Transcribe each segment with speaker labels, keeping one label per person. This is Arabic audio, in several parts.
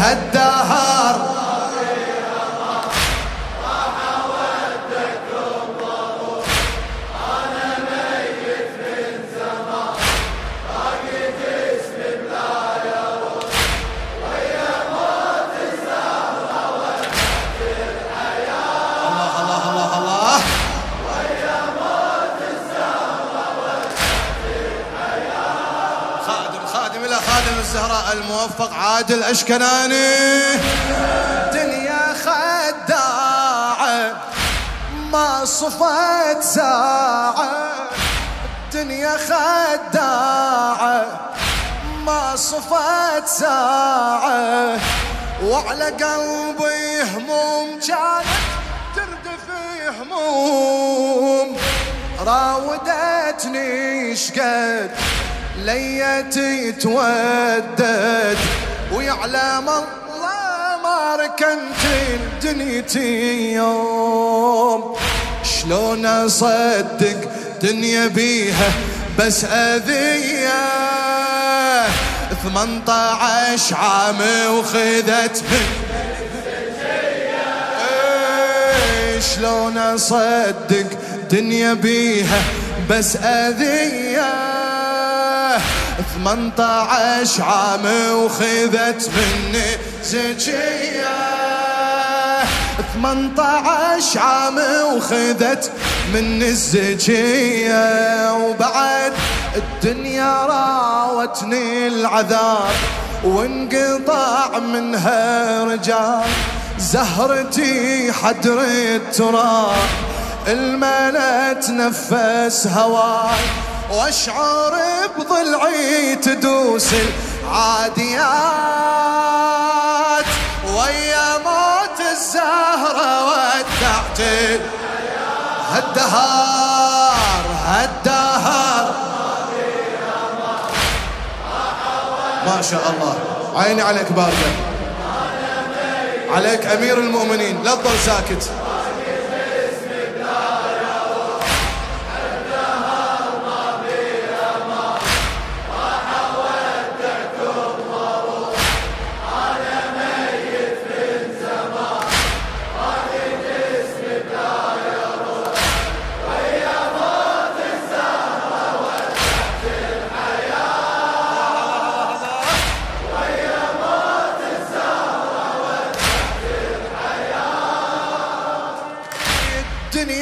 Speaker 1: هالدهر الموفق عادل أشكناني. دنيا خداعة ما صفت ساعة. الدنيا خداعة ما صفت ساعة. وعلى قلبي هموم كانت تردف هموم. راودتني شقد ليتي تودد ويعلم الله ما ركنت دنيتي يوم. شلون اصدق دنيا بيها بس اذية؟ 18 عام وخذت. من إيه، شلون اصدق دنيا بيها بس اذية؟ 18 عام وخذت مني زكية. 18 عام وخذت مني الزكية. وبعد الدنيا راوتني العذاب وانقطع منها رجال. زهرتي حدر التراب الملت نفس هواي. واشعر بضلعي تدوس العاديات. ويا موت الزهرة ودعت هالدهار هالدهار. ما شاء الله. عيني عليك باردة. عليك أمير المؤمنين. لا تضل ساكت.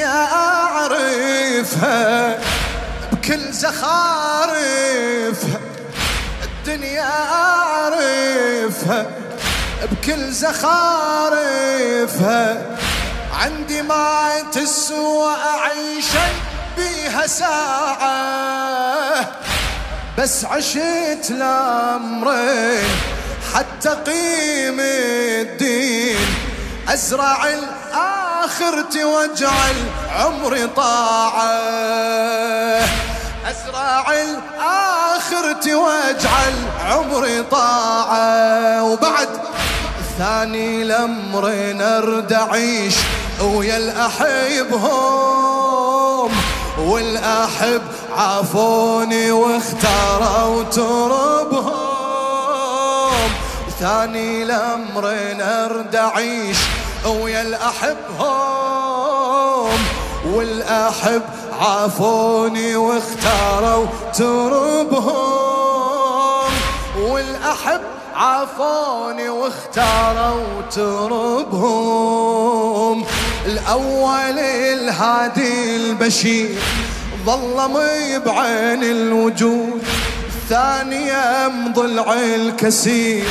Speaker 1: أعرفها بكل زخارفها. الدنيا أعرفها بكل زخارفها. عندي ما تسوى اعيش بيها ساعة. بس عشت لامرين حتى قيم الدين. أزرع الآن آخرتي واجعل عمري طاعة. أزرع آخرتي واجعل عمري طاعة. وبعد ثاني الأمر نرد أعيش ويا الأحبهم والأحب عافوني واختاروا تربهم ثاني الأمر نرد أعيش ويا الأحبهم والأحب عافوني واختاروا تربهم والأحب عافوني واختاروا تربهم الأول الهادي البشير ظلمي بعين الوجود الثانية ضلع الكسير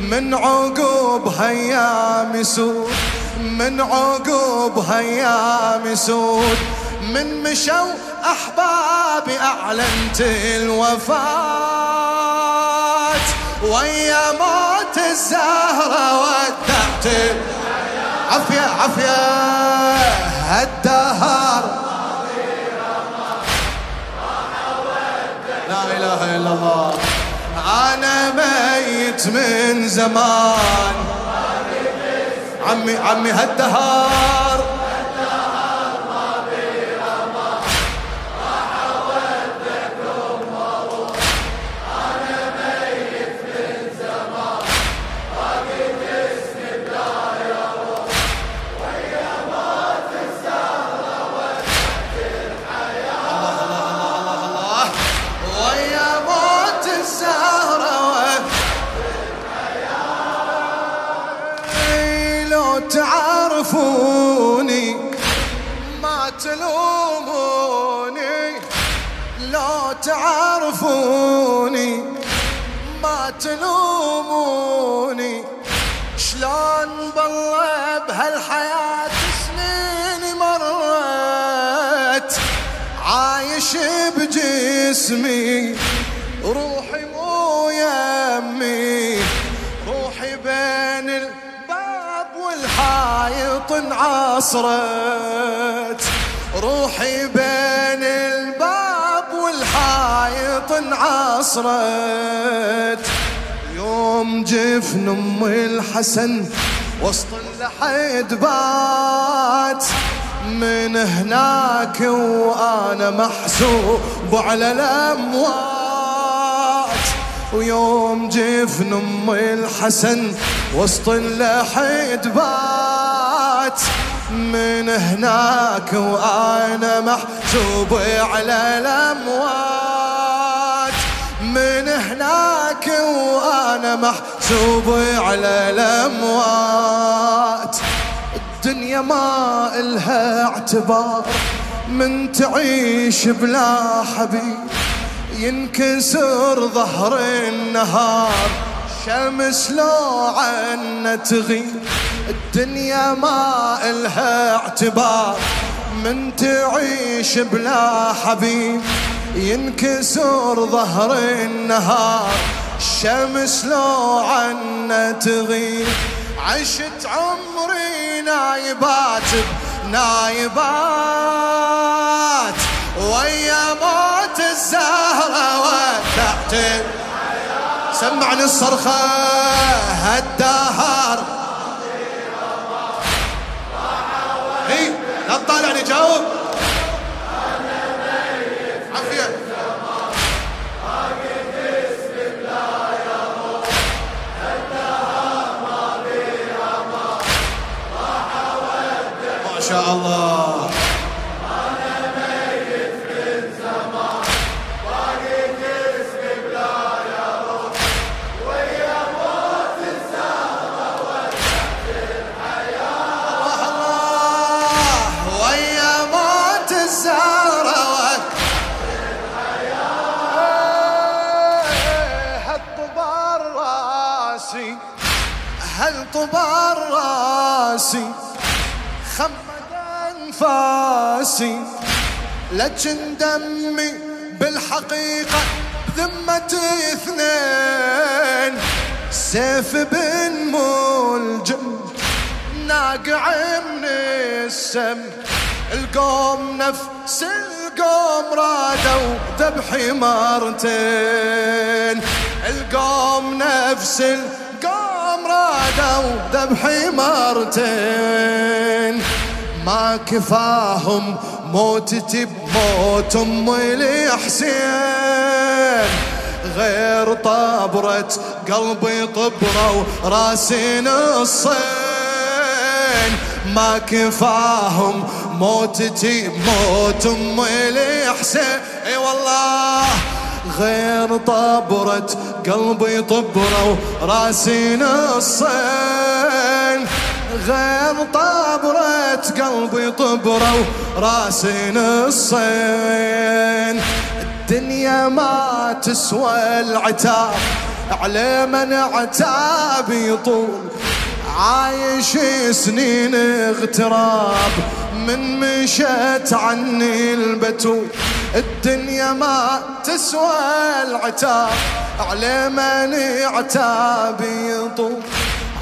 Speaker 1: من عقوب هيام سود من عقوب هيام سود من مشوا أحبابي أعلنت الوفاة. ويا موت الزهرة ودعت عفية عفية الدهر. لا إله إلا الله. أنا ميت من زمان. عمي عمي هالدهار لو تعرفوني ما تلوموني لو تعرفوني ما تلوموني. شلون بالله بهالحياة سنين مرت؟ عايش بجسمي. انعصرت روحي بين الباب والحايط انعصرت. يوم جفن أم الحسن وسط اللحد بات. من هناك وأنا محسوب على الأموات. ويوم جفن أم الحسن وسط اللحد بات. من هناك وأنا محسوب على الأموات. من هناك وأنا محسوب على الأموات. الدنيا ما إلها اعتبار من تعيش بلا حبيب. ينكسر ظهر النهار شمس لو عنا تغيب. الدنيا ما إلها اعتبار. من تعيش بلا حبيب ينكسر ظهر النهار. الشمس لو عنا تغيب عشت عمري نايبات نايبات. ويا موت الزهرة ودعت سمعني الصرخة هالدهر تطالعني جاوب شاء الله. طبار راسي خم انفاسي لكن دمي بالحقيقة بذمة اثنين. سيف بن ملجم ناقع من السم. القوم نفس القوم رادوا ذبحي مرتين. القوم نفس القوم رادوا ذبحي مرتين ما كفاهم موتتي بموت أم الحسين غير طبرة قلبي طبرة وراسي نصين. ما كفاهم موتتي بموت أم الحسين إي والله. غير طبرة قلبي طبرة وراسي نصين. غير طبرة قلبي طبرة وراسي نصين. الدنيا ما تسوى العتاب على من عتاب يطول. عايش سنين اغتراب. من مشت عني البتول الدنيا ما تسوى العتاب. على من عتاب يطول.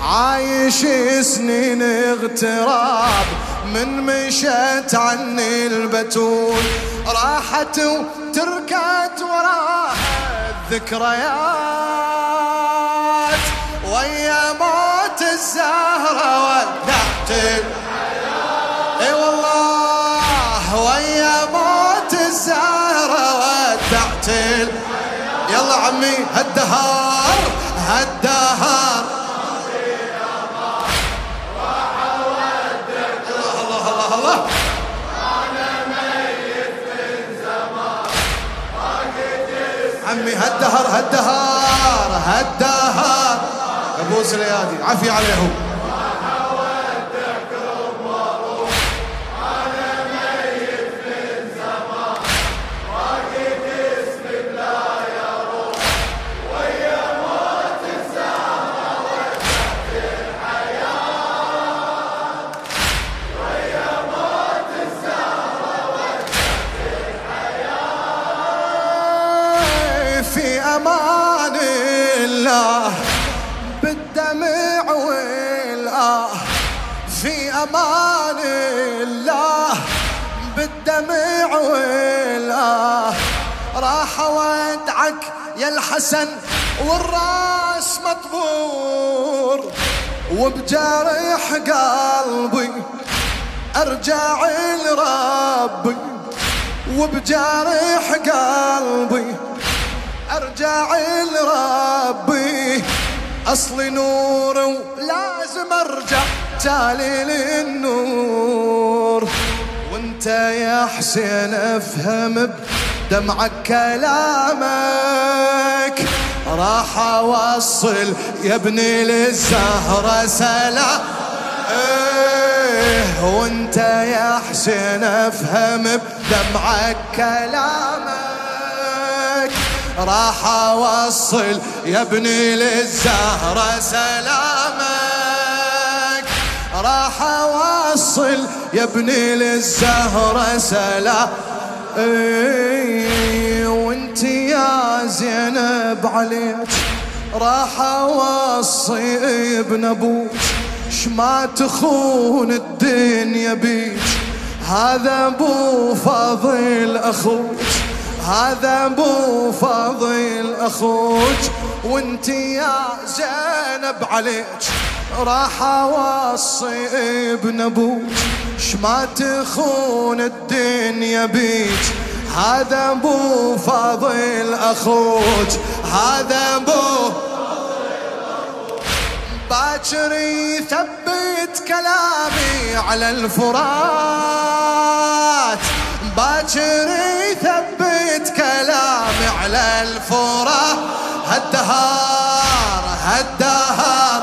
Speaker 1: عايش سنين اغتراب. من مشت عني البتول راحت وتركت وراها الذكريات. الزهرة ودعت إي والله ويا موت الزهرة ودعت يلا عمي هالدهار هالدهار. عمي هالدهر هالدهر زليادي عفي عليهم. في أمان الله بالدمع والآه. راح ودعك يا الحسن والراس مطبور وبجرح قلبي ارجع لربي. وبجرح قلبي ارجع لربي اصلي نور ولازم أرجع. تالي للنور وانت يا حسين افهم بدمعك كلامك. راح أوصل يا ابني للزهرة سلام. إيه وانت يا حسين افهم بدمعك كلامك. راح أوصل يا ابني للزهرة سلامك راح أوصل يا ابني للزهرة سلام. إيه وانت يا زينب عليك راح اوصي ابن أبوك شما تخون الدنيا بيك. هذا أبو فاضل أخوك. هذا أبو فاضل أخوك. وانت يا زينب عليك. راح أوصي ابن أبوك شما تخون الدنيا بيك؟ هذا أبو فاضل أخوك هذا أبو باكر يثبت كلامي على الفرات. باكر يثبت كلامي على الفرات. هالدهار هالدهار